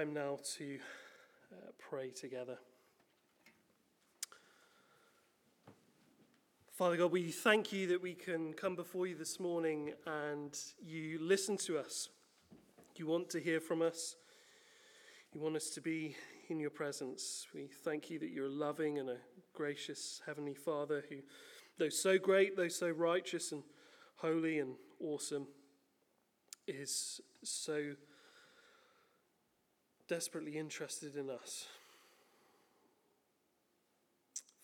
Time now to uh, pray together. Father God, we thank you that we can come before you this morning and you listen to us. You want to hear from us. You want us to be in your presence. We thank you that you're a loving and a gracious Heavenly Father who, though so great, though so righteous and holy and awesome, is so desperately interested in us.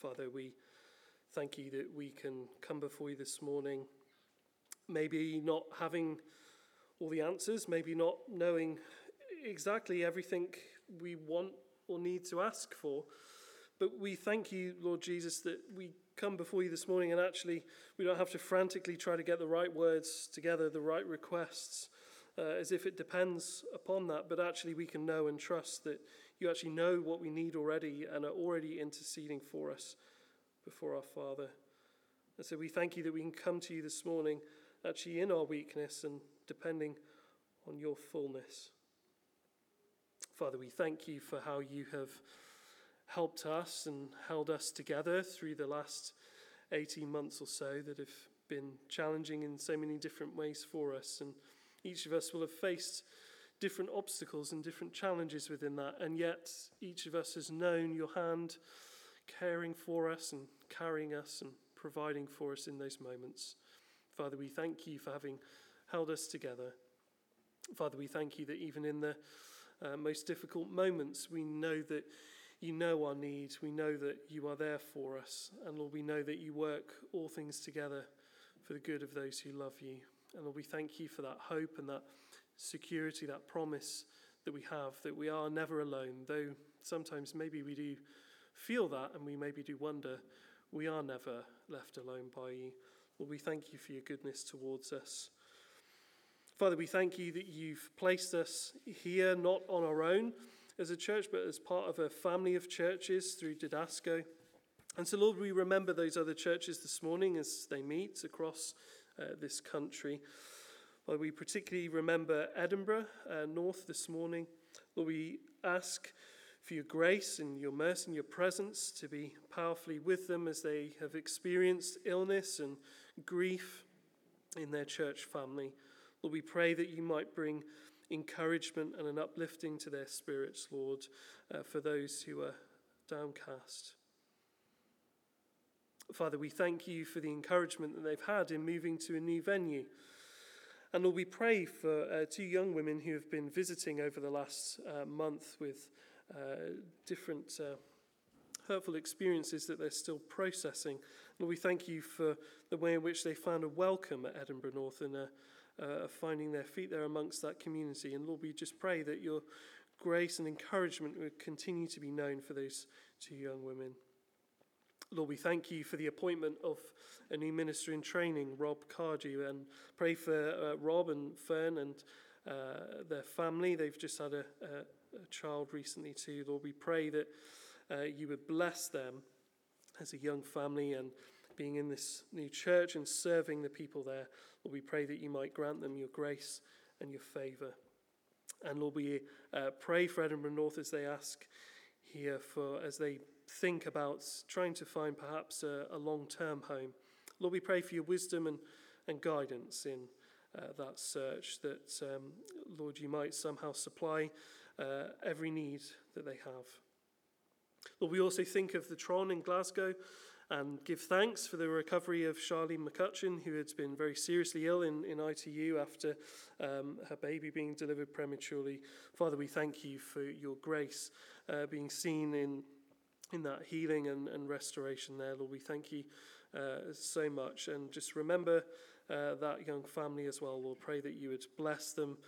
Father, we thank you that we can come before you this morning, maybe not having all the answers, maybe not knowing exactly everything we want or need to ask for. But we thank you, Lord Jesus, that we come before you this morning and actually we don't have to frantically try to get the right words together, the right requests, uh, as if it depends upon that, but actually we can know and trust that you actually know what we need already and are already interceding for us before our Father. And so we thank you that we can come to you this morning, actually in our weakness and depending on your fullness. Father, we thank you for how you have helped us and held us together through the last 18 months or so that have been challenging in so many different ways for us. And each of us will have faced different obstacles and different challenges within that, and yet each of us has known your hand caring for us and carrying us and providing for us in those moments. Father, we thank you for having held us together. Father, we thank you that even in the uh, most difficult moments, we know that you know our needs. We know that you are there for us. And Lord, we know that you work all things together for the good of those who love you. And Lord, we thank you for that hope and that security, that promise that we have, that we are never alone, though sometimes maybe we do feel that and we maybe do wonder, we are never left alone by you. Lord, we thank you for your goodness towards us. Father, we thank you that you've placed us here not on our own as a church, but as part of a family of churches through Didasko. And so, Lord, we remember those other churches this morning as they meet across uh, this country. Lord, we particularly remember Edinburgh uh, North this morning. Lord, we ask for your grace and your mercy and your presence to be powerfully with them as they have experienced illness and grief in their church family. Lord, we pray that you might bring encouragement and an uplifting to their spirits, Lord, uh, for those who are downcast. Father, we thank you for the encouragement that they've had in moving to a new venue. And Lord, we pray for uh, two young women who have been visiting over the last uh, month with uh, different uh, hurtful experiences that they're still processing. Lord, we thank you for the way in which they found a welcome at Edinburgh North and uh, uh, finding their feet there amongst that community. And Lord, we just pray that your grace and encouragement would continue to be known for those two young women. Lord, we thank you for the appointment of a new minister in training, Rob Cardew, and pray for uh, Rob and Fern and uh, their family. They've just had a, a, a, child recently, too. Lord, we pray that uh, you would bless them as a young family and being in this new church and serving the people there. Lord, we pray that you might grant them your grace and your favour. And Lord, we uh, pray for Edinburgh North as they ask here for, as they think about trying to find perhaps a, a long term home. Lord, we pray for your wisdom and, and guidance in uh, that search, that, um, Lord, you might somehow supply uh, every need that they have. Lord, we also think of the Tron in Glasgow and give thanks for the recovery of Charlene McCutcheon, who had been very seriously ill in, in ITU after um, her baby being delivered prematurely. Father, we thank you for your grace uh, being seen in in that healing and, and restoration there. Lord, we thank you uh, so much. And just remember uh, that young family as well. Lord, pray that you would bless them.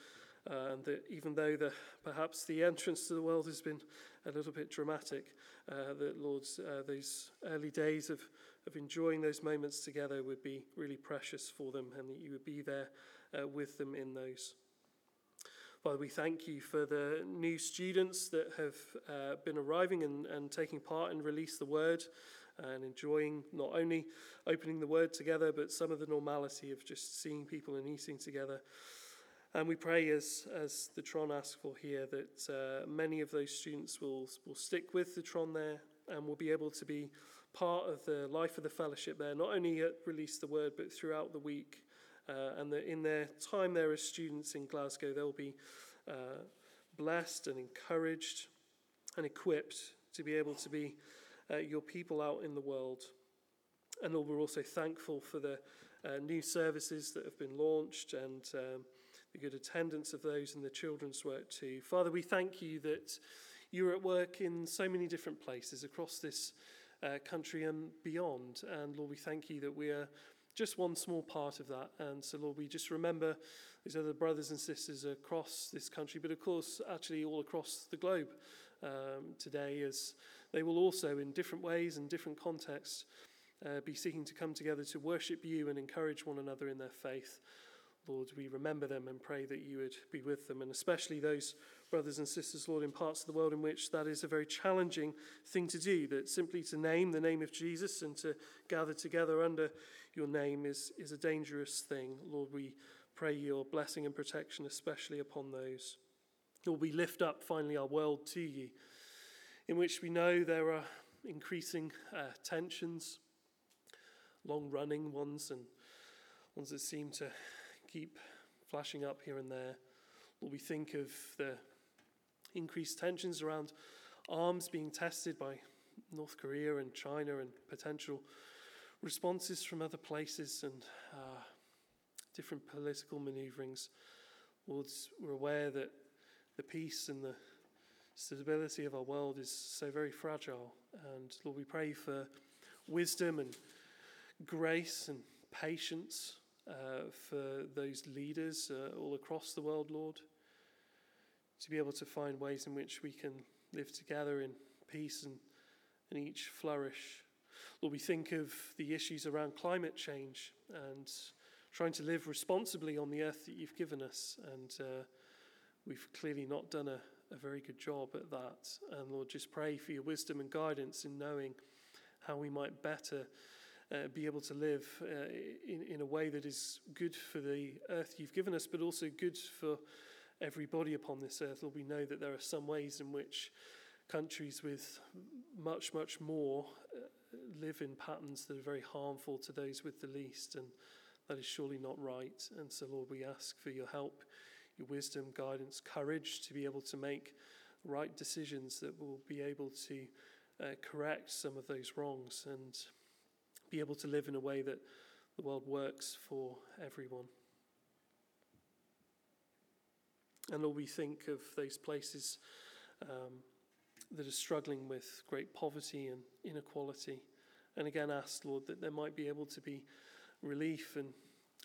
Uh, and that even though the, perhaps the entrance to the world has been a little bit dramatic, uh, that, Lord, uh, those early days of, of enjoying those moments together would be really precious for them and that you would be there uh, with them in those. Father, we thank you for the new students that have uh, been arriving and, and taking part and release the word and enjoying not only opening the word together, but some of the normality of just seeing people and eating together. And we pray, as, as the Tron asks for here, that uh, many of those students will, will stick with the Tron there and will be able to be part of the life of the fellowship there, not only at Release the Word, but throughout the week. Uh, and that in their time there as students in Glasgow, they'll be uh, blessed and encouraged and equipped to be able to be uh, your people out in the world. And Lord, we're also thankful for the uh, new services that have been launched and um, the good attendance of those in the children's work too. Father, we thank you that you're at work in so many different places across this uh, country and beyond. And Lord, we thank you that we are just one small part of that. And so, Lord, we just remember these other brothers and sisters across this country, but of course, actually all across the globe um, today, as they will also, in different ways and different contexts, uh, be seeking to come together to worship you and encourage one another in their faith. Lord, we remember them and pray that you would be with them, and especially those brothers and sisters, Lord, in parts of the world in which that is a very challenging thing to do, that simply to name the name of Jesus and to gather together under your name is, is a dangerous thing. Lord, we pray your blessing and protection, especially upon those. Lord, we lift up finally our world to you, in which we know there are increasing uh, tensions, long running ones, and ones that seem to keep flashing up here and there. Lord, we think of the increased tensions around arms being tested by North Korea and China and potential responses from other places and uh, different political maneuverings. We're aware that the peace and the stability of our world is so very fragile. And Lord, we pray for wisdom and grace and patience uh, for those leaders uh, all across the world, Lord, to be able to find ways in which we can live together in peace and, and each flourish. Lord, we think of the issues around climate change and trying to live responsibly on the earth that you've given us. And uh, we've clearly not done a, a very good job at that. And Lord, just pray for your wisdom and guidance in knowing how we might better uh, be able to live uh, in, in a way that is good for the earth you've given us, but also good for everybody upon this earth. Lord, we know that there are some ways in which countries with much, much more uh, live in patterns that are very harmful to those with the least, and that is surely not right. And so, Lord, we ask for your help, your wisdom, guidance, courage to be able to make right decisions that will be able to uh, correct some of those wrongs and be able to live in a way that the world works for everyone. And Lord, we think of those places um, that are struggling with great poverty and inequality. And again, ask, Lord, that there might be able to be relief and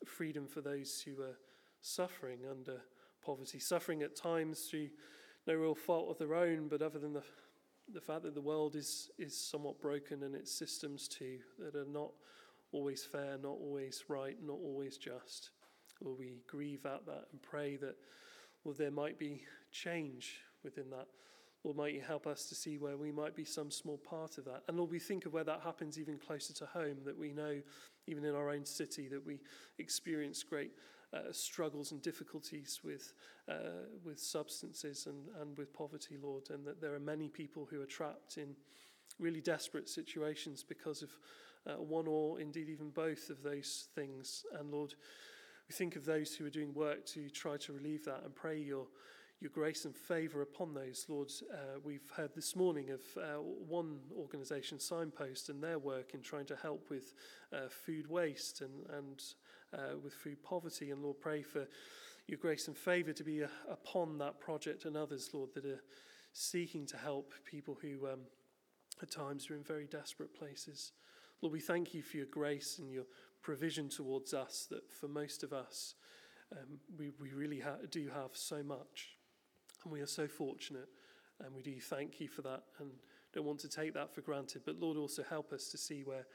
freedom for those who are suffering under poverty, suffering at times through no real fault of their own, but other than the the fact that the world is, is somewhat broken and its systems too, that are not always fair, not always right, not always just. Lord, we grieve at that and pray that, Lord, there might be change within that. Lord, might you help us to see where we might be some small part of that. And Lord, we think of where that happens even closer to home, that we know, even in our own city, that we experience great uh, struggles and difficulties with, uh, with substances and, and with poverty, Lord, and that there are many people who are trapped in really desperate situations because of uh, one or indeed even both of those things. And Lord, we think of those who are doing work to try to relieve that and pray your your grace and favour upon those. Lord, uh, we've heard this morning of uh, one organisation, Signpost, and their work in trying to help with uh, food waste and, and uh, with food poverty. And Lord, pray for your grace and favour to be uh, upon that project and others, Lord, that are seeking to help people who um, at times are in very desperate places. Lord, we thank you for your grace and your provision towards us, that for most of us, um, we, we really ha- do have so much. And we are so fortunate, and we do thank you for that and don't want to take that for granted. But Lord, also help us to see where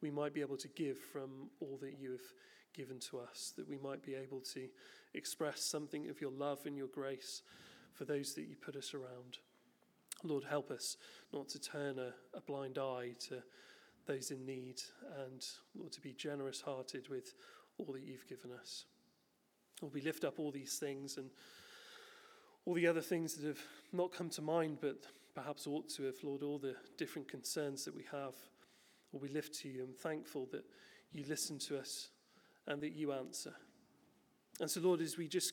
we might be able to give from all that you have given to us, that we might be able to express something of your love and your grace for those that you put us around. Lord, help us not to turn a, a blind eye to those in need, and Lord, to be generous hearted with all that you've given us. Lord, we lift up all these things and all the other things that have not come to mind, but perhaps ought to have, Lord, all the different concerns that we have. Lord, we lift to you and thankful that you listen to us and that you answer. And so, Lord, as we just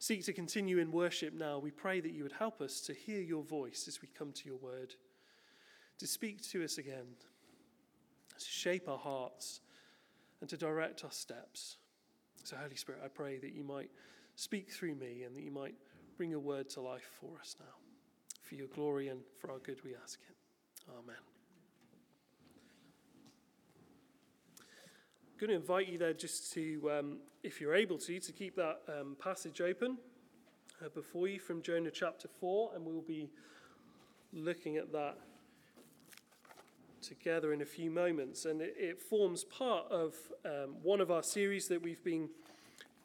seek to continue in worship now, we pray that you would help us to hear your voice as we come to your word, to speak to us again, to shape our hearts, and to direct our steps. So, Holy Spirit, I pray that you might speak through me and that you might bring your word to life for us now. For your glory and for our good, we ask it. Amen. I'm going to invite you there just to, um, if you're able to, to keep that um, passage open uh, before you from Jonah chapter 4, and we'll be looking at that together in a few moments. And it, it forms part of um, one of our series that we've been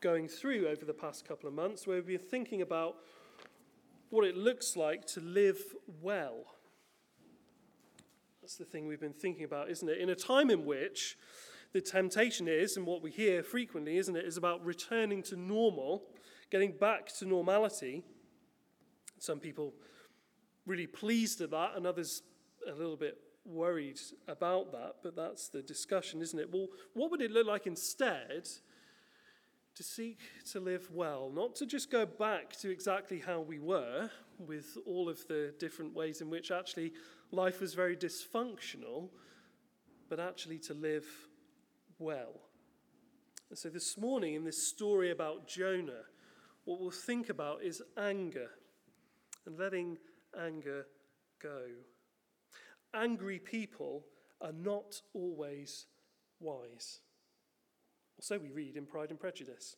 going through over the past couple of months, where we've been thinking about what it looks like to live well. That's the thing we've been thinking about, isn't it? In a time in which the temptation is, and what we hear frequently, isn't it, is about returning to normal, getting back to normality. Some people really pleased at that, and others a little bit worried about that, but that's the discussion, isn't it? Well, what would it look like instead to seek to live well, not to just go back to exactly how we were with all of the different ways in which actually life was very dysfunctional, but actually to live well. And so this morning, in this story about Jonah, what we'll think about is anger and letting anger go. Angry people are not always wise. So we read in Pride and Prejudice.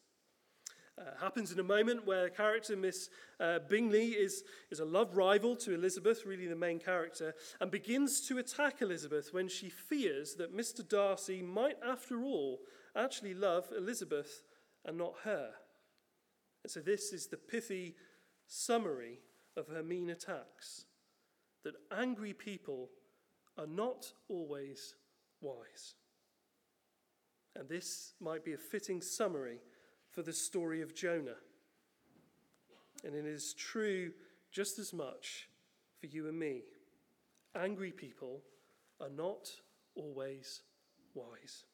Uh, happens in a moment where the character Miss uh, Bingley is, is a love rival to Elizabeth, really the main character, and begins to attack Elizabeth when she fears that Mr. Darcy might, after all, actually love Elizabeth and not her. And so, this is the pithy summary of her mean attacks that angry people are not always wise. And this might be a fitting summary for the story of Jonah. And it is true just as much for you and me. Angry people are not always wise.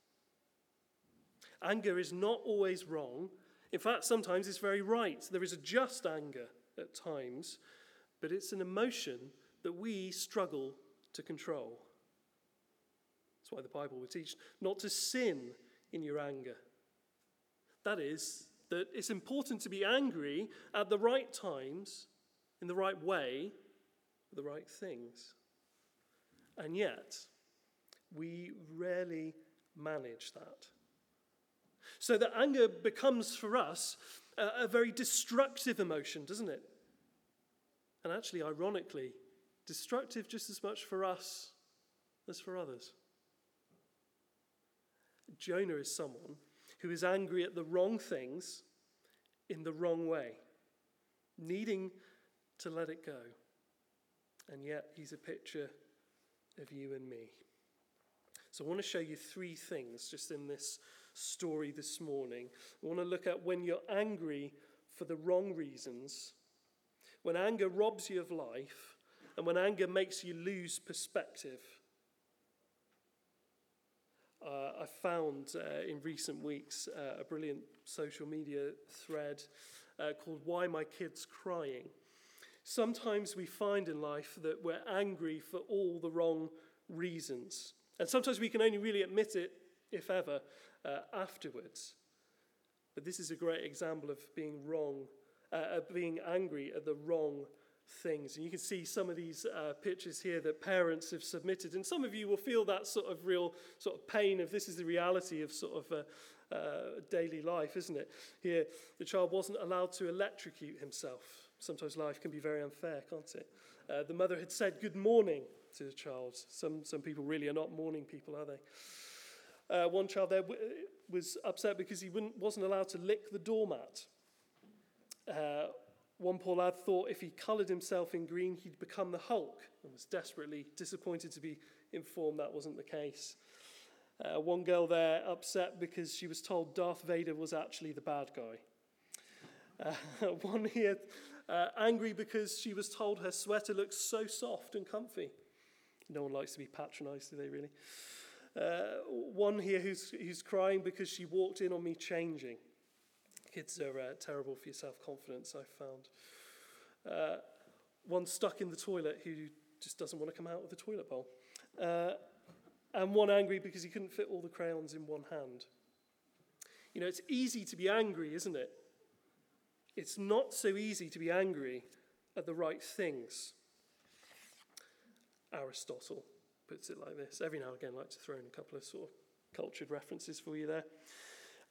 Anger is not always wrong. In fact, sometimes it's very right. There is a just anger at times, but it's an emotion that we struggle to control. That's why the Bible would teach not to sin in your anger. That is, that it's important to be angry at the right times, in the right way, the right things. And yet, we rarely manage that. So that anger becomes for us a, a very destructive emotion, doesn't it? And actually, ironically, destructive just as much for us as for others. Jonah is someone who is angry at the wrong things in the wrong way, needing to let it go. And yet, he's a picture of you and me. So, I want to show you three things just in this story this morning. I want to look at when you're angry for the wrong reasons, when anger robs you of life, and when anger makes you lose perspective. Uh, I found uh, in recent weeks uh, a brilliant social media thread uh, called Why My Kids Crying. Sometimes we find in life that we're angry for all the wrong reasons. And sometimes we can only really admit it, if ever, uh, afterwards. But this is a great example of being wrong, uh, of being angry at the wrong things. And you can see some of these uh, pictures here that parents have submitted. And some of you will feel that sort of real sort of pain of this is the reality of sort of uh, uh, daily life, isn't it? Here, the child wasn't allowed to electrocute himself. Sometimes life can be very unfair, can't it? Uh, the mother had said good morning to the child. Some, some people really are not morning people, are they? Uh, one child there w- was upset because he wasn't allowed to lick the doormat. One poor lad thought if he coloured himself in green, he'd become the Hulk and was desperately disappointed to be informed that wasn't the case. Uh, one girl there upset because she was told Darth Vader was actually the bad guy. Uh, one here, uh, angry because she was told her sweater looks so soft and comfy. No one likes to be patronized, do they really? Uh, one here who's, who's crying because she walked in on me changing. Kids are uh, terrible for your self confidence, I've found. Uh, one stuck in the toilet who just doesn't want to come out of the toilet bowl. Uh, and one angry because he couldn't fit all the crayons in one hand. You know, it's easy to be angry, isn't it? It's not so easy to be angry at the right things. Aristotle puts it like this. Every now and again, I like to throw in a couple of sort of cultured references for you there.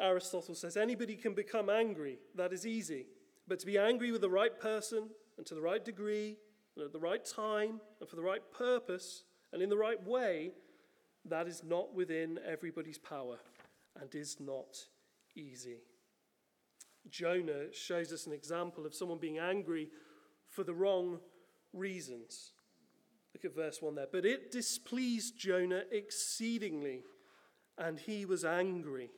Aristotle says anybody can become angry, that is easy. But to be angry with the right person and to the right degree and at the right time and for the right purpose and in the right way, that is not within everybody's power and is not easy. Jonah shows us an example of someone being angry for the wrong reasons. Look at verse 1 there. But it displeased Jonah exceedingly, and he was angry.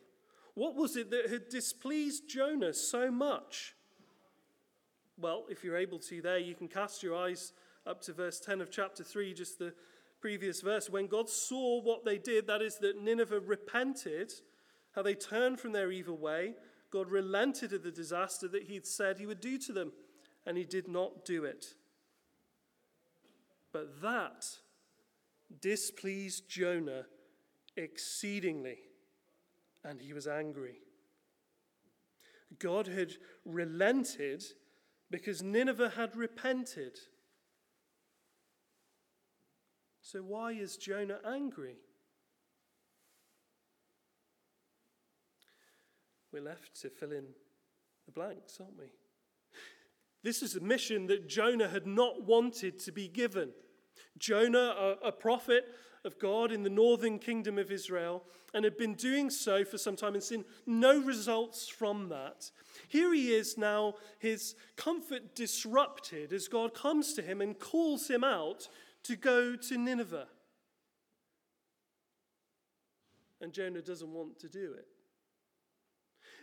What was it that had displeased Jonah so much? Well, if you're able to, there, you can cast your eyes up to verse 10 of chapter 3, just the previous verse. When God saw what they did, that is, that Nineveh repented, how they turned from their evil way, God relented of the disaster that He'd said He would do to them, and He did not do it. But that displeased Jonah exceedingly, and he was angry. God had relented because Nineveh had repented. So, why is Jonah angry? We're left to fill in the blanks, aren't we? This is a mission that Jonah had not wanted to be given. Jonah, a, prophet of God in the northern kingdom of Israel, and had been doing so for some time and seen no results from that. Here he is now, his comfort disrupted as God comes to him and calls him out to go to Nineveh. And Jonah doesn't want to do it.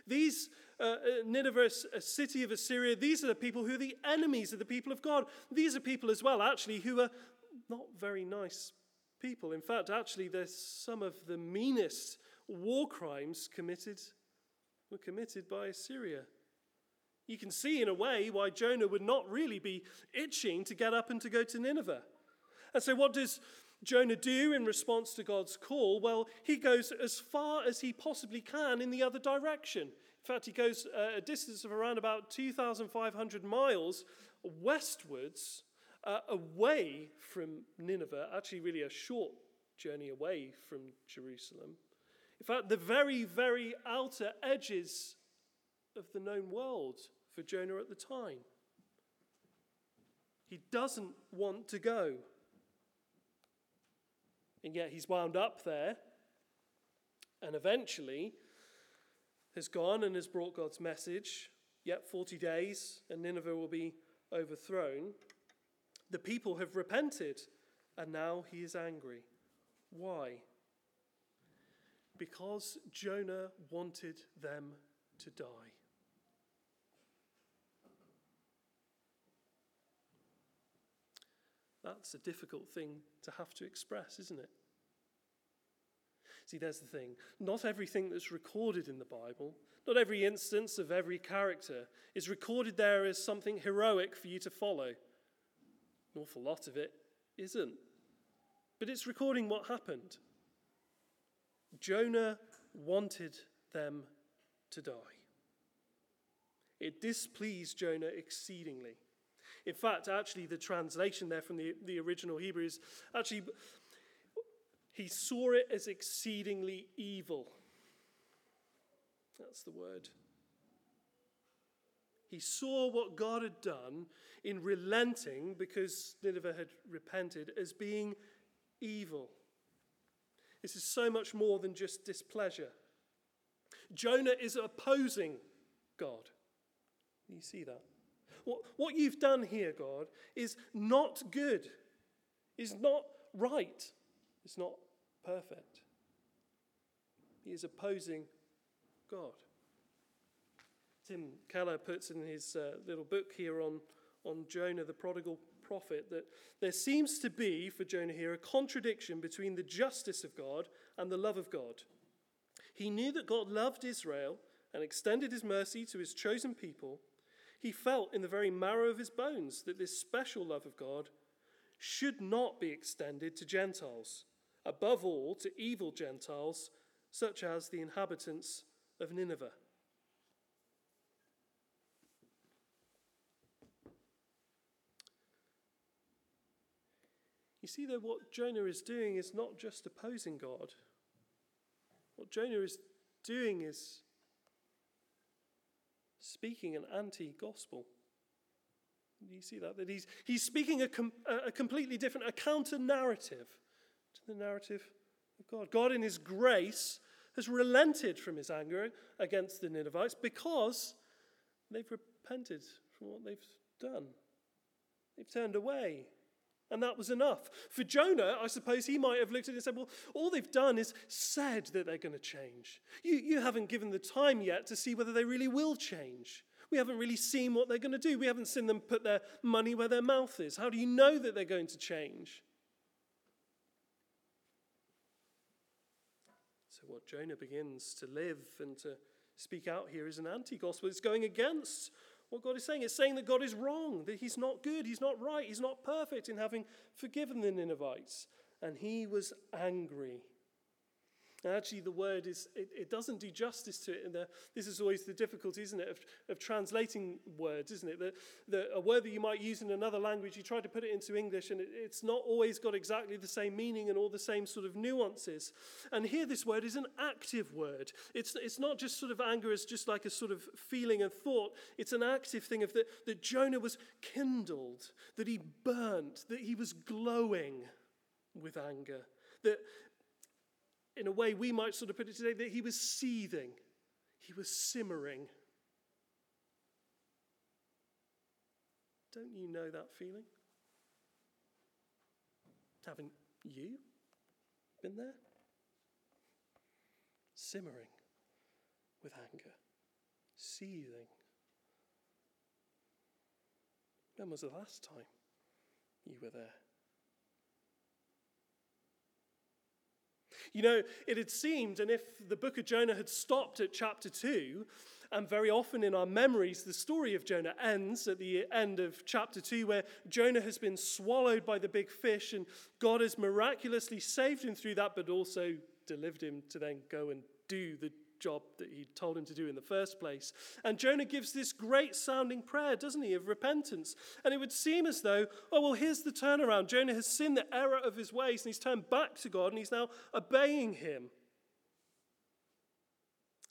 These uh, uh, Nineveh, a city of Assyria, these are the people who are the enemies of the people of God. These are people as well, actually, who are not very nice people. In fact, actually, there's some of the meanest war crimes committed were committed by Assyria. You can see, in a way, why Jonah would not really be itching to get up and to go to Nineveh. And so, what does Jonah do in response to God's call? Well, he goes as far as he possibly can in the other direction. In fact, he goes uh, a distance of around about 2,500 miles westwards, uh, away from Nineveh, actually, really a short journey away from Jerusalem. In fact, the very, very outer edges of the known world for Jonah at the time. He doesn't want to go. And yet he's wound up there. And eventually, has gone and has brought God's message. Yet 40 days and Nineveh will be overthrown. The people have repented and now he is angry. Why? Because Jonah wanted them to die. That's a difficult thing to have to express, isn't it? See, there's the thing. Not everything that's recorded in the Bible, not every instance of every character, is recorded there as something heroic for you to follow. An awful lot of it isn't. But it's recording what happened. Jonah wanted them to die. It displeased Jonah exceedingly. In fact, actually, the translation there from the, the original Hebrew is actually he saw it as exceedingly evil. That's the word. He saw what God had done in relenting because Nineveh had repented as being evil. This is so much more than just displeasure. Jonah is opposing God. You see that? What, what you've done here, God, is not good, is not right, it's not perfect. He is opposing God. Tim Keller puts in his uh, little book here on, on Jonah, the prodigal prophet, that there seems to be, for Jonah here, a contradiction between the justice of God and the love of God. He knew that God loved Israel and extended his mercy to his chosen people. He felt in the very marrow of his bones that this special love of God should not be extended to Gentiles, above all to evil Gentiles, such as the inhabitants of Nineveh. You see, though, what Jonah is doing is not just opposing God. What Jonah is doing is speaking an anti gospel. You see that? That he's, he's speaking a, com, a completely different, a counter narrative to the narrative of God. God, in his grace, has relented from his anger against the Ninevites because they've repented from what they've done. They've turned away and that was enough. For Jonah, I suppose he might have looked at it and said, Well, all they've done is said that they're going to change. You, you haven't given the time yet to see whether they really will change. We haven't really seen what they're going to do. We haven't seen them put their money where their mouth is. How do you know that they're going to change? So, what Jonah begins to live and to speak out here is an anti gospel. It's going against what God is saying. It's saying that God is wrong, that He's not good, He's not right, He's not perfect in having forgiven the Ninevites. And He was angry. And actually, the word is, it, it doesn't do justice to it. And the, this is always the difficulty, isn't it, of, of translating words, isn't it? That a word that you might use in another language, you try to put it into English, and it, it's not always got exactly the same meaning and all the same sort of nuances. And here, this word is an active word. It's, it's not just sort of anger as just like a sort of feeling and thought, it's an active thing of that, that Jonah was kindled, that he burnt, that he was glowing with anger. That in a way we might sort of put it today, that he was seething, he was simmering. Don't you know that feeling? Haven't you been there? Simmering with anger, seething. When was the last time you were there? You know, it had seemed, and if the book of Jonah had stopped at chapter 2, and very often in our memories, the story of Jonah ends at the end of chapter 2, where Jonah has been swallowed by the big fish, and God has miraculously saved him through that, but also delivered him to then go and do the job that he told him to do in the first place. And Jonah gives this great sounding prayer, doesn't he, of repentance. And it would seem as though, oh, well, here's the turnaround. Jonah has seen the error of his ways and he's turned back to God and he's now obeying him.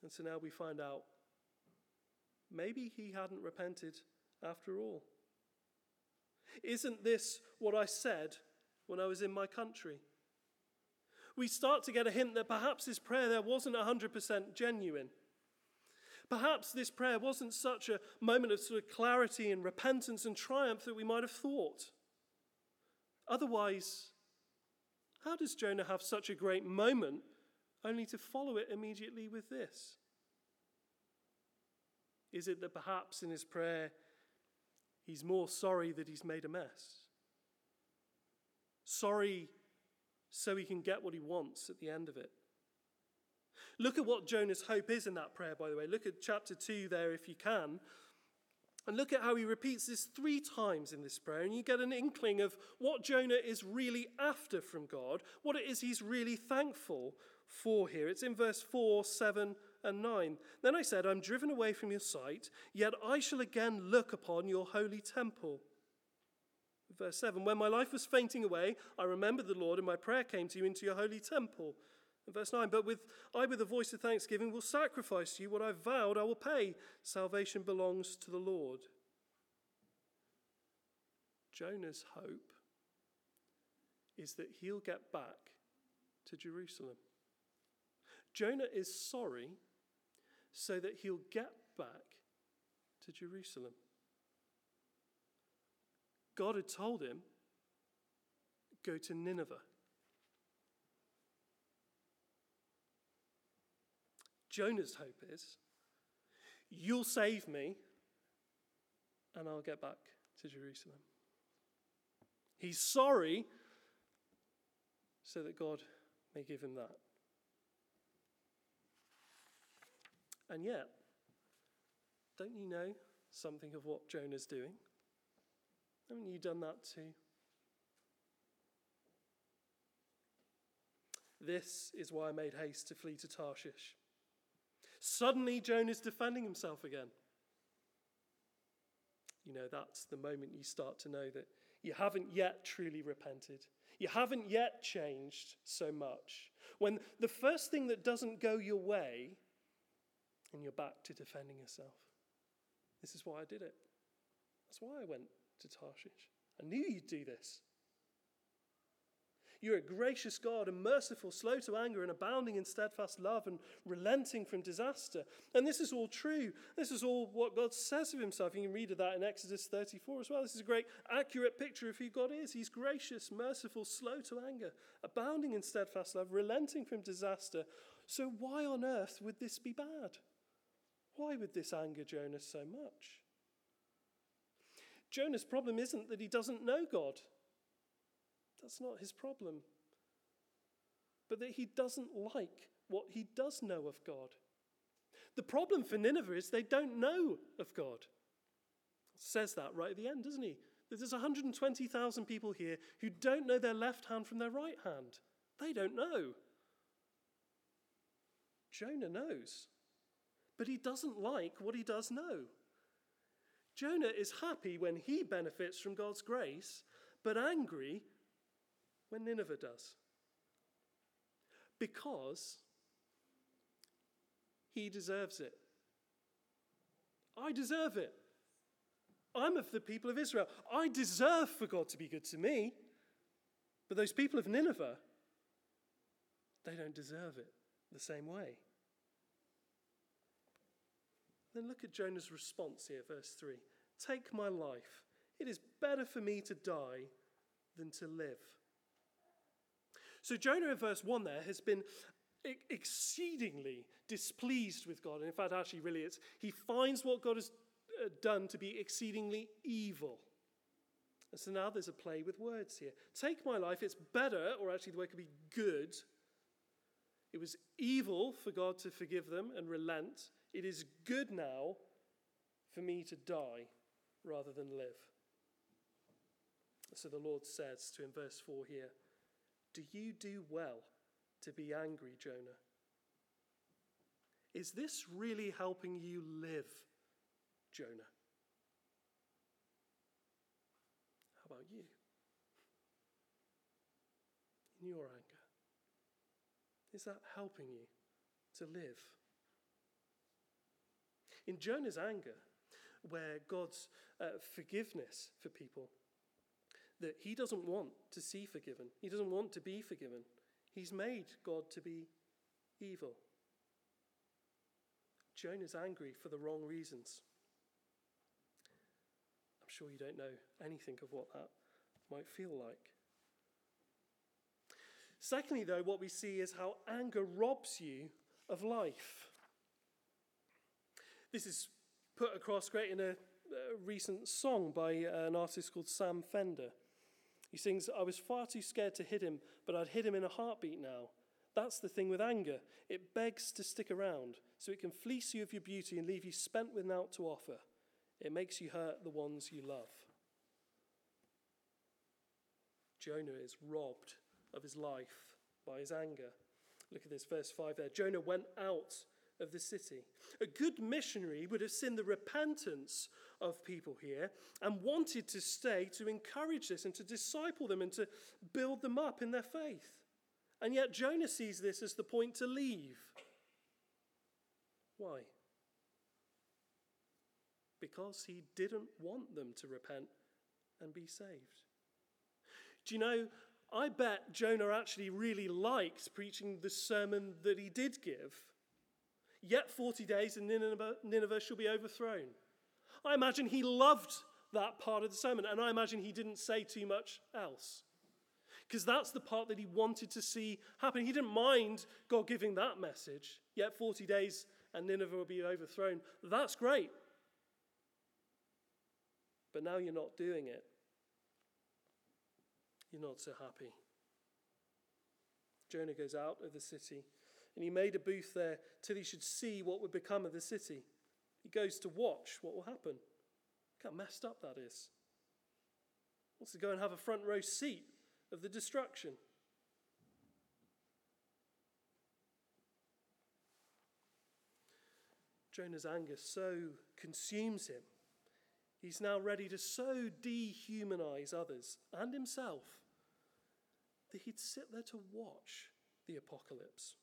And so now we find out maybe he hadn't repented after all. Isn't this what I said when I was in my country? We start to get a hint that perhaps this prayer there wasn't 100% genuine. Perhaps this prayer wasn't such a moment of sort of clarity and repentance and triumph that we might have thought. Otherwise, how does Jonah have such a great moment only to follow it immediately with this? Is it that perhaps in his prayer he's more sorry that he's made a mess? Sorry so he can get what he wants at the end of it. Look at what Jonah's hope is in that prayer, by the way. Look at chapter 2 there if you can. And look at how he repeats this three times in this prayer, and you get an inkling of what Jonah is really after from God, what it is he's really thankful for here. It's in verse 4, 7, and 9. Then I said, I'm driven away from your sight, yet I shall again look upon your holy temple. Verse 7 When my life was fainting away, I remembered the Lord, and my prayer came to you into your holy temple. Verse 9 But with I, with a voice of thanksgiving, will sacrifice to you what I vowed I will pay. Salvation belongs to the Lord. Jonah's hope is that he'll get back to Jerusalem. Jonah is sorry so that he'll get back to Jerusalem. God had told him, go to Nineveh. Jonah's hope is You'll save me, and I'll get back to Jerusalem. He's sorry so that God may give him that. And yet, don't you know something of what Jonah's doing? Haven't you done that too? This is why I made haste to flee to Tarshish. Suddenly, Jonah's defending himself again. You know, that's the moment you start to know that you haven't yet truly repented. You haven't yet changed so much. When the first thing that doesn't go your way, and you're back to defending yourself. This is why I did it. That's why I went to Tarshish. I knew you'd do this. You're a gracious God and merciful, slow to anger, and abounding in steadfast love and relenting from disaster. And this is all true. This is all what God says of himself. You can read of that in Exodus 34 as well. This is a great, accurate picture of who God is. He's gracious, merciful, slow to anger, abounding in steadfast love, relenting from disaster. So, why on earth would this be bad? Why would this anger Jonah so much? Jonah's problem isn't that he doesn't know God. That's not his problem. But that he doesn't like what he does know of God. The problem for Nineveh is they don't know of God. Says that right at the end, doesn't he? There's 120,000 people here who don't know their left hand from their right hand. They don't know. Jonah knows. But he doesn't like what he does know. Jonah is happy when he benefits from God's grace, but angry when Nineveh does. Because he deserves it. I deserve it. I'm of the people of Israel. I deserve for God to be good to me. But those people of Nineveh, they don't deserve it the same way. Then look at Jonah's response here, verse 3. Take my life. It is better for me to die than to live. So Jonah in verse 1 there has been exceedingly displeased with God. And in fact, actually, really, it's he finds what God has uh, done to be exceedingly evil. And so now there's a play with words here. Take my life, it's better, or actually the word could be good. It was evil for God to forgive them and relent. It is good now for me to die rather than live. So the Lord says to him, verse 4 here, do you do well to be angry, Jonah? Is this really helping you live, Jonah? How about you? In your anger, is that helping you to live? In Jonah's anger, where God's uh, forgiveness for people that he doesn't want to see forgiven. He doesn't want to be forgiven. He's made God to be evil. Jonah's angry for the wrong reasons. I'm sure you don't know anything of what that might feel like. Secondly, though, what we see is how anger robs you of life. This is put across great in a, a recent song by uh, an artist called Sam Fender. He sings, I was far too scared to hit him, but I'd hit him in a heartbeat now. That's the thing with anger. It begs to stick around, so it can fleece you of your beauty and leave you spent with naught to offer. It makes you hurt the ones you love. Jonah is robbed of his life by his anger. Look at this, verse 5 there. Jonah went out of the city. A good missionary would have seen the repentance of people here and wanted to stay to encourage this and to disciple them and to build them up in their faith. And yet Jonah sees this as the point to leave. Why? Because he didn't want them to repent and be saved. Do you know, I bet Jonah actually really liked preaching the sermon that he did give. Yet 40 days and Nineveh, Nineveh shall be overthrown. I imagine he loved that part of the sermon, and I imagine he didn't say too much else. Because that's the part that he wanted to see happen. He didn't mind God giving that message, yet 40 days and Nineveh will be overthrown. That's great. But now you're not doing it. You're not so happy. Jonah goes out of the city, and he made a booth there till he should see what would become of the city. He goes to watch what will happen. Look how messed up that is. He wants to go and have a front row seat of the destruction. Jonah's anger so consumes him. He's now ready to so dehumanize others and himself that he'd sit there to watch the apocalypse.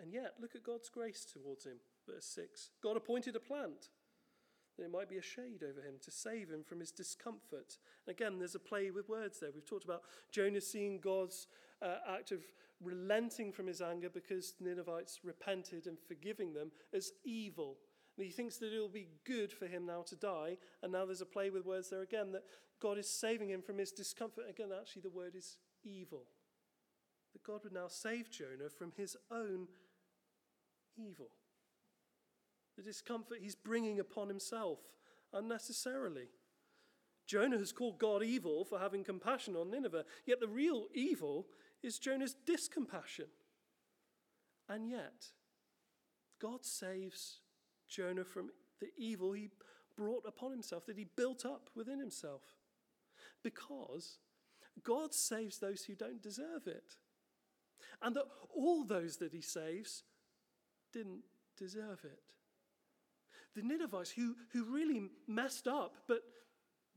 And yet, look at God's grace towards him. Verse 6 God appointed a plant that it might be a shade over him to save him from his discomfort. And again, there's a play with words there. We've talked about Jonah seeing God's uh, act of relenting from his anger because the Ninevites repented and forgiving them as evil. And he thinks that it'll be good for him now to die. And now there's a play with words there again that God is saving him from his discomfort. Again, actually, the word is evil. That God would now save Jonah from his own evil. The discomfort he's bringing upon himself unnecessarily. Jonah has called God evil for having compassion on Nineveh, yet the real evil is Jonah's discompassion. And yet, God saves Jonah from the evil he brought upon himself, that he built up within himself. Because God saves those who don't deserve it. And that all those that he saves didn't deserve it. The Ninevites, who, who really messed up but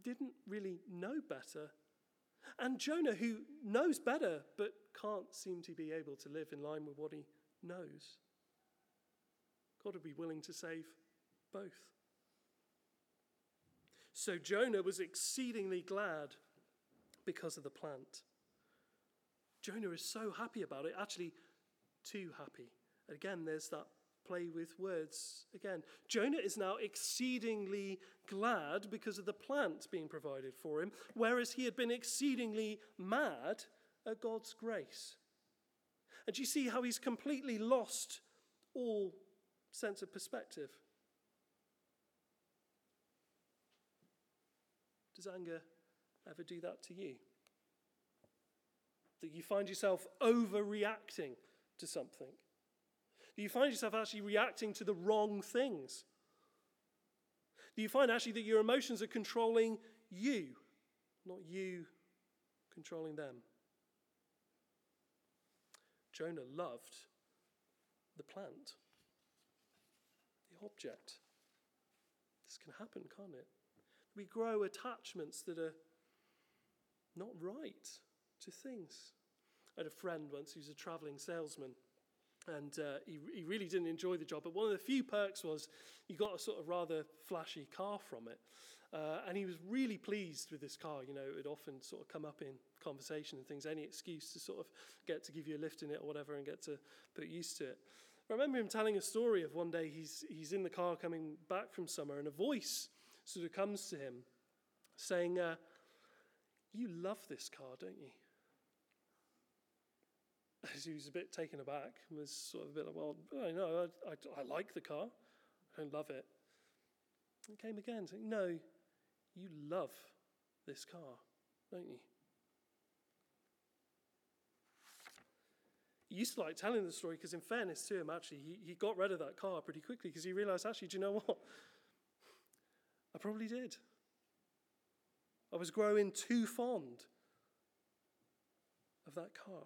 didn't really know better. And Jonah, who knows better but can't seem to be able to live in line with what he knows. God would be willing to save both. So Jonah was exceedingly glad because of the plant. Jonah is so happy about it, actually, too happy. Again, there's that play with words again. Jonah is now exceedingly glad because of the plant being provided for him, whereas he had been exceedingly mad at God's grace. And you see how he's completely lost all sense of perspective. Does anger ever do that to you? That you find yourself overreacting to something? Do you find yourself actually reacting to the wrong things? Do you find actually that your emotions are controlling you, not you controlling them? Jonah loved the plant, the object. This can happen, can't it? We grow attachments that are not right to things. I had a friend once who's a traveling salesman and uh, he, he really didn't enjoy the job. But one of the few perks was he got a sort of rather flashy car from it. Uh, and he was really pleased with this car. You know, it would often sort of come up in conversation and things, any excuse to sort of get to give you a lift in it or whatever and get to put used to it. I remember him telling a story of one day he's, he's in the car coming back from summer and a voice sort of comes to him saying, uh, You love this car, don't you? he was a bit taken aback and was sort of a bit like, well, I know, I, I, I like the car. I don't love it. And came again saying, no, you love this car, don't you? He used to like telling the story because, in fairness to him, actually, he, he got rid of that car pretty quickly because he realized, actually, do you know what? I probably did. I was growing too fond of that car.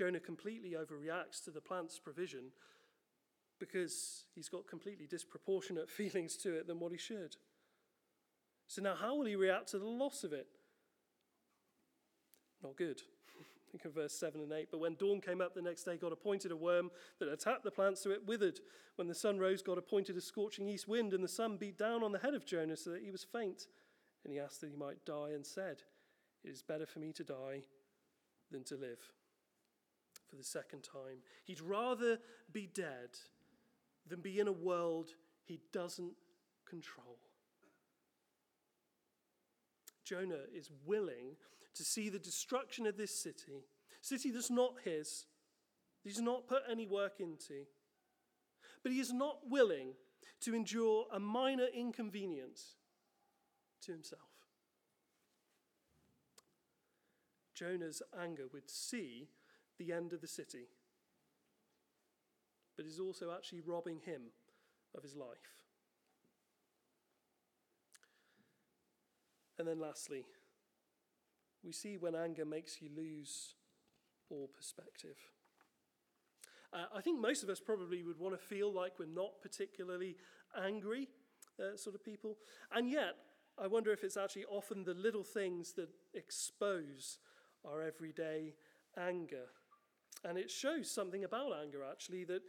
Jonah completely overreacts to the plant's provision because he's got completely disproportionate feelings to it than what he should. So now, how will he react to the loss of it? Not good. Think of verse 7 and 8. But when dawn came up the next day, God appointed a worm that attacked the plant so it withered. When the sun rose, God appointed a scorching east wind, and the sun beat down on the head of Jonah so that he was faint. And he asked that he might die and said, It is better for me to die than to live for the second time. He'd rather be dead than be in a world he doesn't control. Jonah is willing to see the destruction of this city, city that's not his, that he's not put any work into. But he is not willing to endure a minor inconvenience to himself. Jonah's anger would see the end of the city, but is also actually robbing him of his life. And then, lastly, we see when anger makes you lose all perspective. Uh, I think most of us probably would want to feel like we're not particularly angry uh, sort of people. And yet, I wonder if it's actually often the little things that expose our everyday anger. And it shows something about anger, actually, that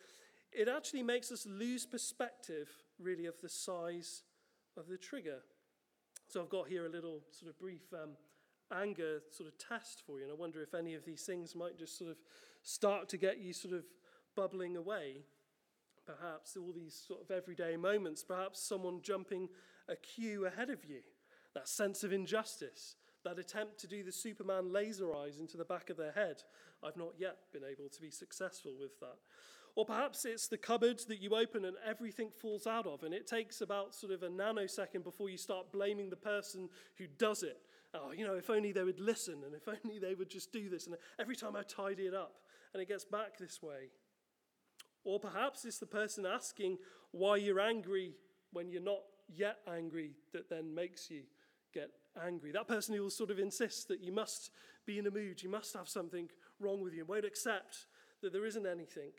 it actually makes us lose perspective, really, of the size of the trigger. So I've got here a little sort of brief um, anger sort of test for you, and I wonder if any of these things might just sort of start to get you sort of bubbling away. Perhaps all these sort of everyday moments, perhaps someone jumping a queue ahead of you, that sense of injustice, that attempt to do the Superman laser eyes into the back of their head. I've not yet been able to be successful with that. Or perhaps it's the cupboard that you open and everything falls out of, and it takes about sort of a nanosecond before you start blaming the person who does it. Oh, you know, if only they would listen, and if only they would just do this, and every time I tidy it up, and it gets back this way. Or perhaps it's the person asking why you're angry when you're not yet angry that then makes you get angry. That person who will sort of insist that you must be in a mood, you must have something wrong with you, and won't accept that there isn't anything.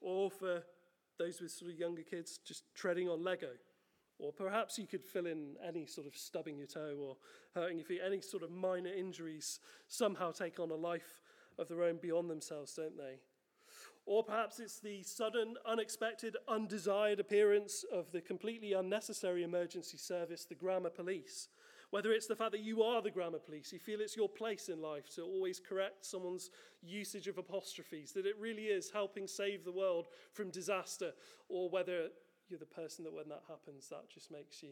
Or for those with sort of younger kids, just treading on Lego. Or perhaps you could fill in any sort of stubbing your toe or hurting your feet, any sort of minor injuries somehow take on a life of their own beyond themselves, don't they? Or perhaps it's the sudden, unexpected, undesired appearance of the completely unnecessary emergency service, the grammar police. Whether it's the fact that you are the grammar police, you feel it's your place in life to always correct someone's usage of apostrophes, that it really is helping save the world from disaster, or whether you're the person that when that happens, that just makes you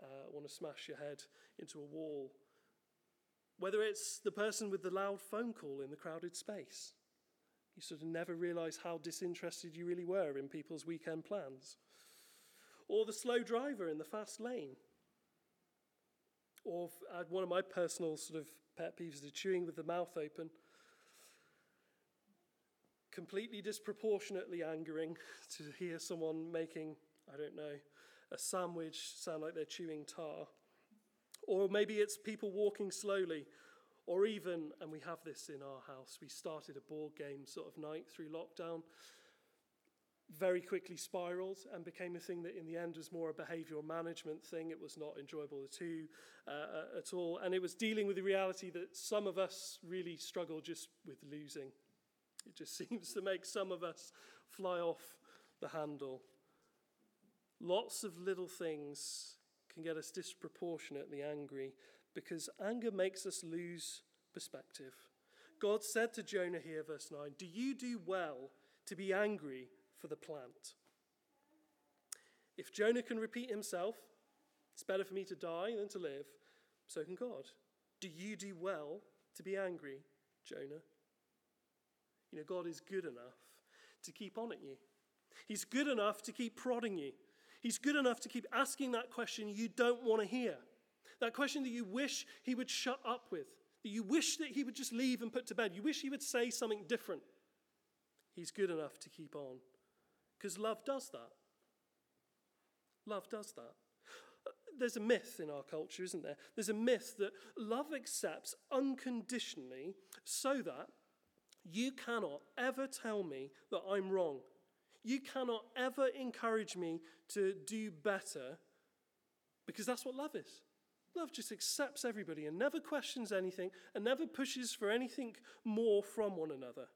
uh, want to smash your head into a wall. Whether it's the person with the loud phone call in the crowded space you sort of never realize how disinterested you really were in people's weekend plans. Or the slow driver in the fast lane. Or uh, one of my personal sort of pet peeves is chewing with the mouth open. Completely disproportionately angering to hear someone making, I don't know, a sandwich sound like they're chewing tar. Or maybe it's people walking slowly or even, and we have this in our house, we started a board game sort of night through lockdown, very quickly spiraled and became a thing that in the end was more a behavioral management thing. It was not enjoyable at all, uh, at all. And it was dealing with the reality that some of us really struggle just with losing. It just seems to make some of us fly off the handle. Lots of little things can get us disproportionately angry because anger makes us lose perspective. God said to Jonah here, verse 9, Do you do well to be angry for the plant? If Jonah can repeat himself, it's better for me to die than to live, so can God. Do you do well to be angry, Jonah? You know, God is good enough to keep on at you. He's good enough to keep prodding you. He's good enough to keep asking that question you don't want to hear. That question that you wish he would shut up with, that you wish that he would just leave and put to bed. You wish he would say something different. He's good enough to keep on. Because love does that. Love does that. There's a myth in our culture, isn't there? There's a myth that love accepts unconditionally so that you cannot ever tell me that I'm wrong. You cannot ever encourage me to do better because that's what love is. Love just accepts everybody and never questions anything and never pushes for anything more from one another.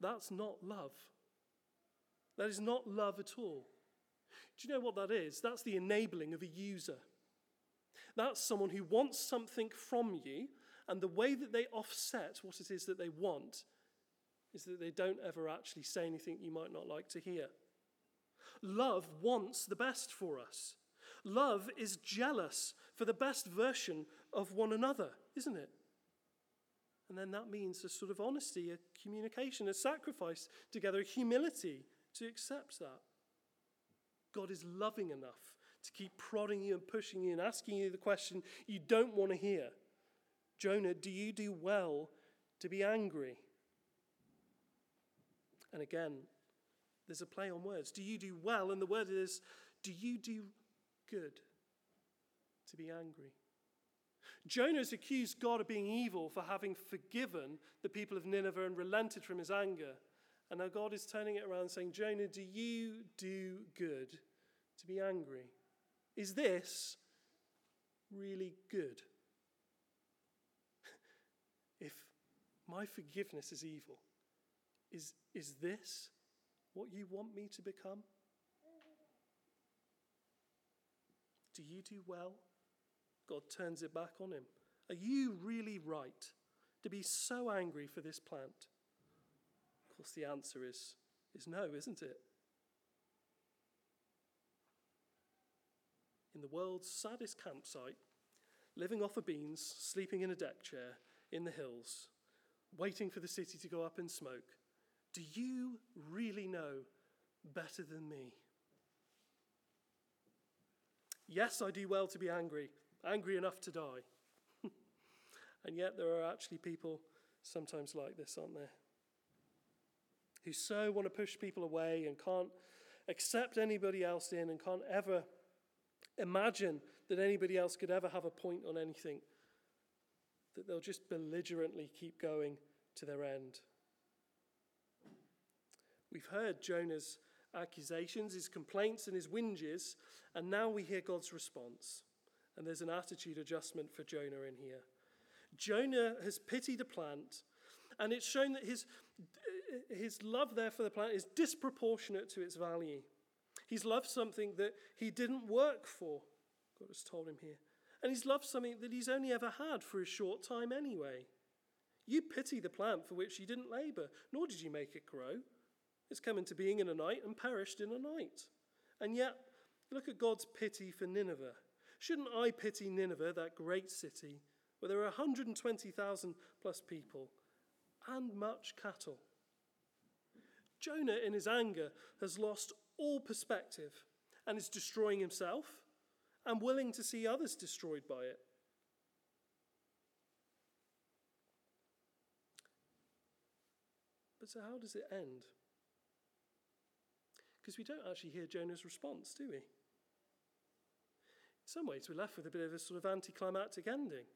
That's not love. That is not love at all. Do you know what that is? That's the enabling of a user. That's someone who wants something from you, and the way that they offset what it is that they want is that they don't ever actually say anything you might not like to hear. Love wants the best for us. Love is jealous for the best version of one another, isn't it? And then that means a sort of honesty, a communication, a sacrifice together, a humility to accept that. God is loving enough to keep prodding you and pushing you and asking you the question you don't want to hear. Jonah, do you do well to be angry? And again, there's a play on words. Do you do well? And the word is, do you do good to be angry? Jonah's accused God of being evil for having forgiven the people of Nineveh and relented from his anger. And now God is turning it around saying, Jonah, do you do good to be angry? Is this really good? if my forgiveness is evil, is, is this what you want me to become? Do you do well? God turns it back on him. Are you really right to be so angry for this plant? Of course, the answer is, is no, isn't it? In the world's saddest campsite, living off of beans, sleeping in a deck chair in the hills, waiting for the city to go up in smoke, do you really know better than me? Yes, I do well to be angry, angry enough to die. and yet, there are actually people sometimes like this, aren't there? Who so want to push people away and can't accept anybody else in and can't ever imagine that anybody else could ever have a point on anything, that they'll just belligerently keep going to their end. We've heard Jonah's accusations, his complaints, and his whinges, and now we hear God's response. And there's an attitude adjustment for Jonah in here. Jonah has pitied a plant, and it's shown that his, his love there for the plant is disproportionate to its value. He's loved something that he didn't work for, God has told him here. And he's loved something that he's only ever had for a short time anyway. You pity the plant for which you didn't labor, nor did you make it grow. It's come into being in a night and perished in a night. And yet, look at God's pity for Nineveh. Shouldn't I pity Nineveh, that great city, where there are 120,000 plus people and much cattle? Jonah, in his anger, has lost all perspective and is destroying himself and willing to see others destroyed by it. But so, how does it end? Because we don't actually hear Jonah's response, do we? In some ways, we're left with a bit of a sort of anticlimactic ending.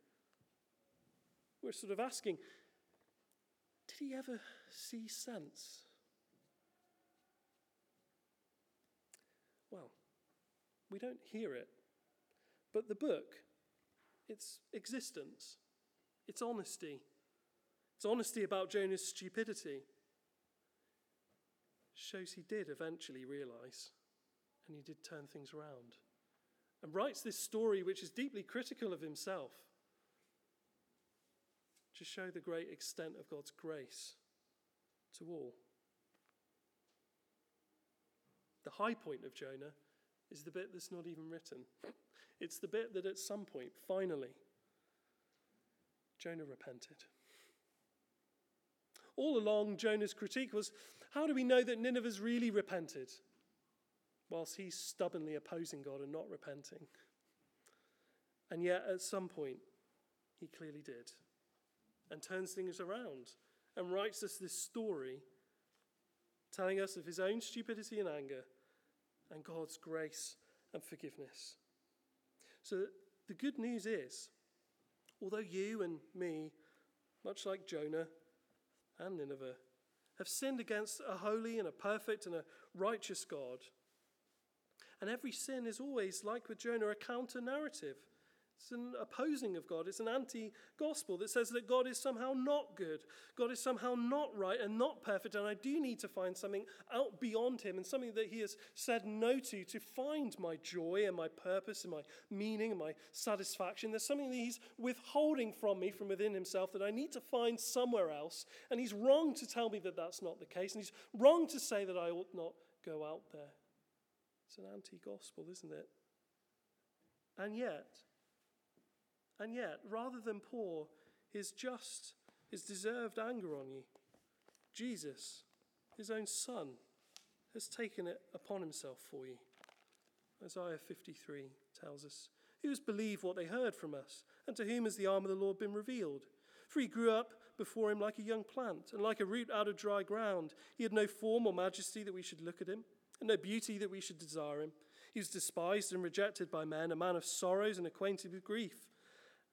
We're sort of asking, did he ever see sense? Well, we don't hear it. But the book, its existence, its honesty, its honesty about Jonah's stupidity, shows he did eventually realize, and he did turn things around, and writes this story which is deeply critical of himself to show the great extent of God's grace to all. The high point of Jonah is the bit that's not even written. It's the bit that at some point, finally, Jonah repented. All along, Jonah's critique was how do we know that Nineveh's really repented? Whilst he's stubbornly opposing God and not repenting. And yet, at some point, he clearly did and turns things around and writes us this story telling us of his own stupidity and anger and God's grace and forgiveness. So, the good news is, although you and me, much like Jonah and Nineveh, have sinned against a holy and a perfect and a righteous God, and every sin is always, like with Jonah, a counter narrative it's an opposing of God. It's an anti gospel that says that God is somehow not good. God is somehow not right and not perfect. And I do need to find something out beyond Him and something that He has said no to to find my joy and my purpose and my meaning and my satisfaction. There's something that He's withholding from me from within Himself that I need to find somewhere else. And He's wrong to tell me that that's not the case. And He's wrong to say that I ought not go out there. It's an anti gospel, isn't it? And yet, and yet, rather than pour his just his deserved anger on you. Jesus, his own son, has taken it upon himself for you. Isaiah 53 tells us, Who has believed what they heard from us, and to whom has the arm of the Lord been revealed? For he grew up before him like a young plant, and like a root out of dry ground. He had no form or majesty that we should look at him, and no beauty that we should desire him. He was despised and rejected by men, a man of sorrows and acquainted with grief.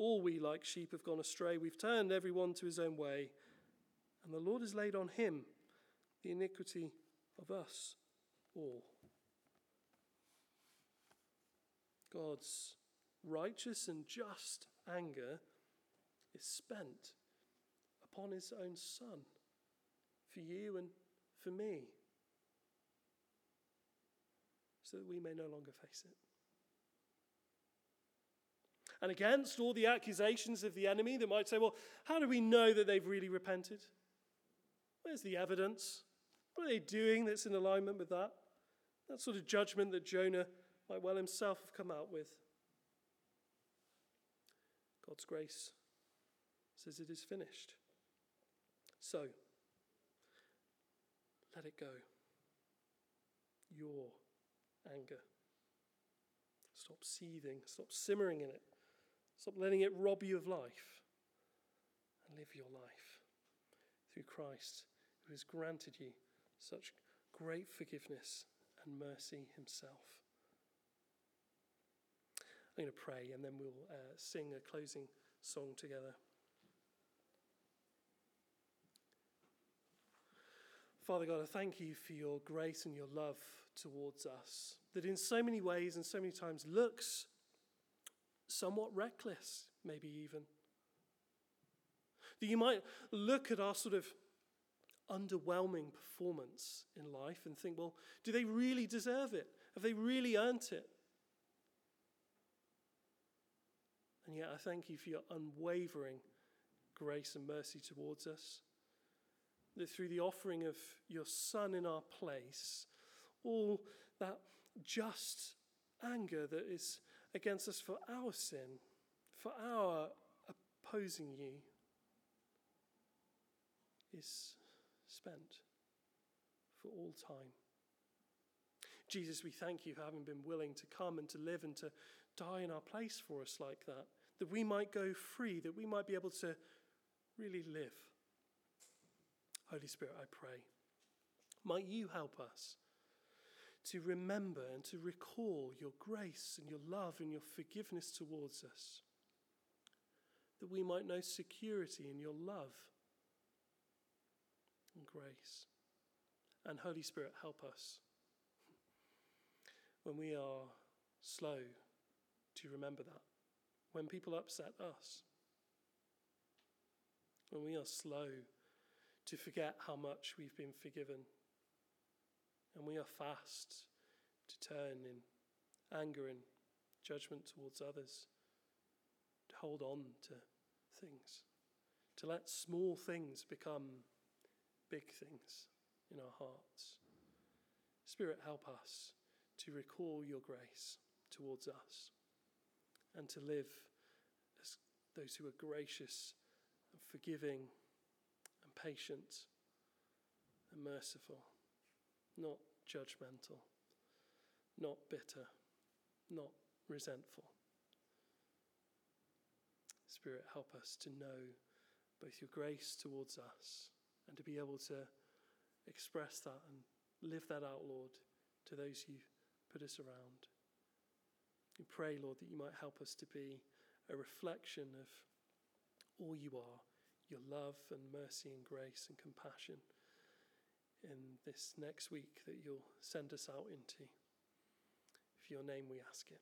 All we like sheep have gone astray. We've turned every one to his own way. And the Lord has laid on him the iniquity of us all. God's righteous and just anger is spent upon his own Son for you and for me so that we may no longer face it. And against all the accusations of the enemy that might say, well, how do we know that they've really repented? Where's the evidence? What are they doing that's in alignment with that? That sort of judgment that Jonah might well himself have come out with. God's grace says it is finished. So, let it go. Your anger. Stop seething, stop simmering in it. Stop letting it rob you of life. And live your life through Christ, who has granted you such great forgiveness and mercy himself. I'm going to pray and then we'll uh, sing a closing song together. Father God, I thank you for your grace and your love towards us, that in so many ways and so many times looks somewhat reckless, maybe even. That you might look at our sort of underwhelming performance in life and think, well, do they really deserve it? Have they really earned it? And yet, I thank you for your unwavering grace and mercy towards us. That through the offering of your Son in our place, all that just anger that is against us for our sin, for our opposing you, is spent for all time. Jesus, we thank you for having been willing to come and to live and to die in our place for us like that, that we might go free, that we might be able to really live. Holy Spirit, I pray, might you help us to remember and to recall your grace and your love and your forgiveness towards us, that we might know security in your love and grace. And Holy Spirit, help us when we are slow to remember that, when people upset us, when we are slow to forget how much we've been forgiven, and we are fast to turn in anger and judgment towards others, to hold on to things, to let small things become big things in our hearts. Spirit, help us to recall your grace towards us and to live as those who are gracious and forgiving and patient and merciful, not judgmental, not bitter, not resentful. Spirit, help us to know both your grace towards us and to be able to express that and live that out, Lord, to those you put us around. We pray, Lord, that you might help us to be a reflection of all you are your love and mercy and grace and compassion in this next week that you'll send us out into. For your name we ask it.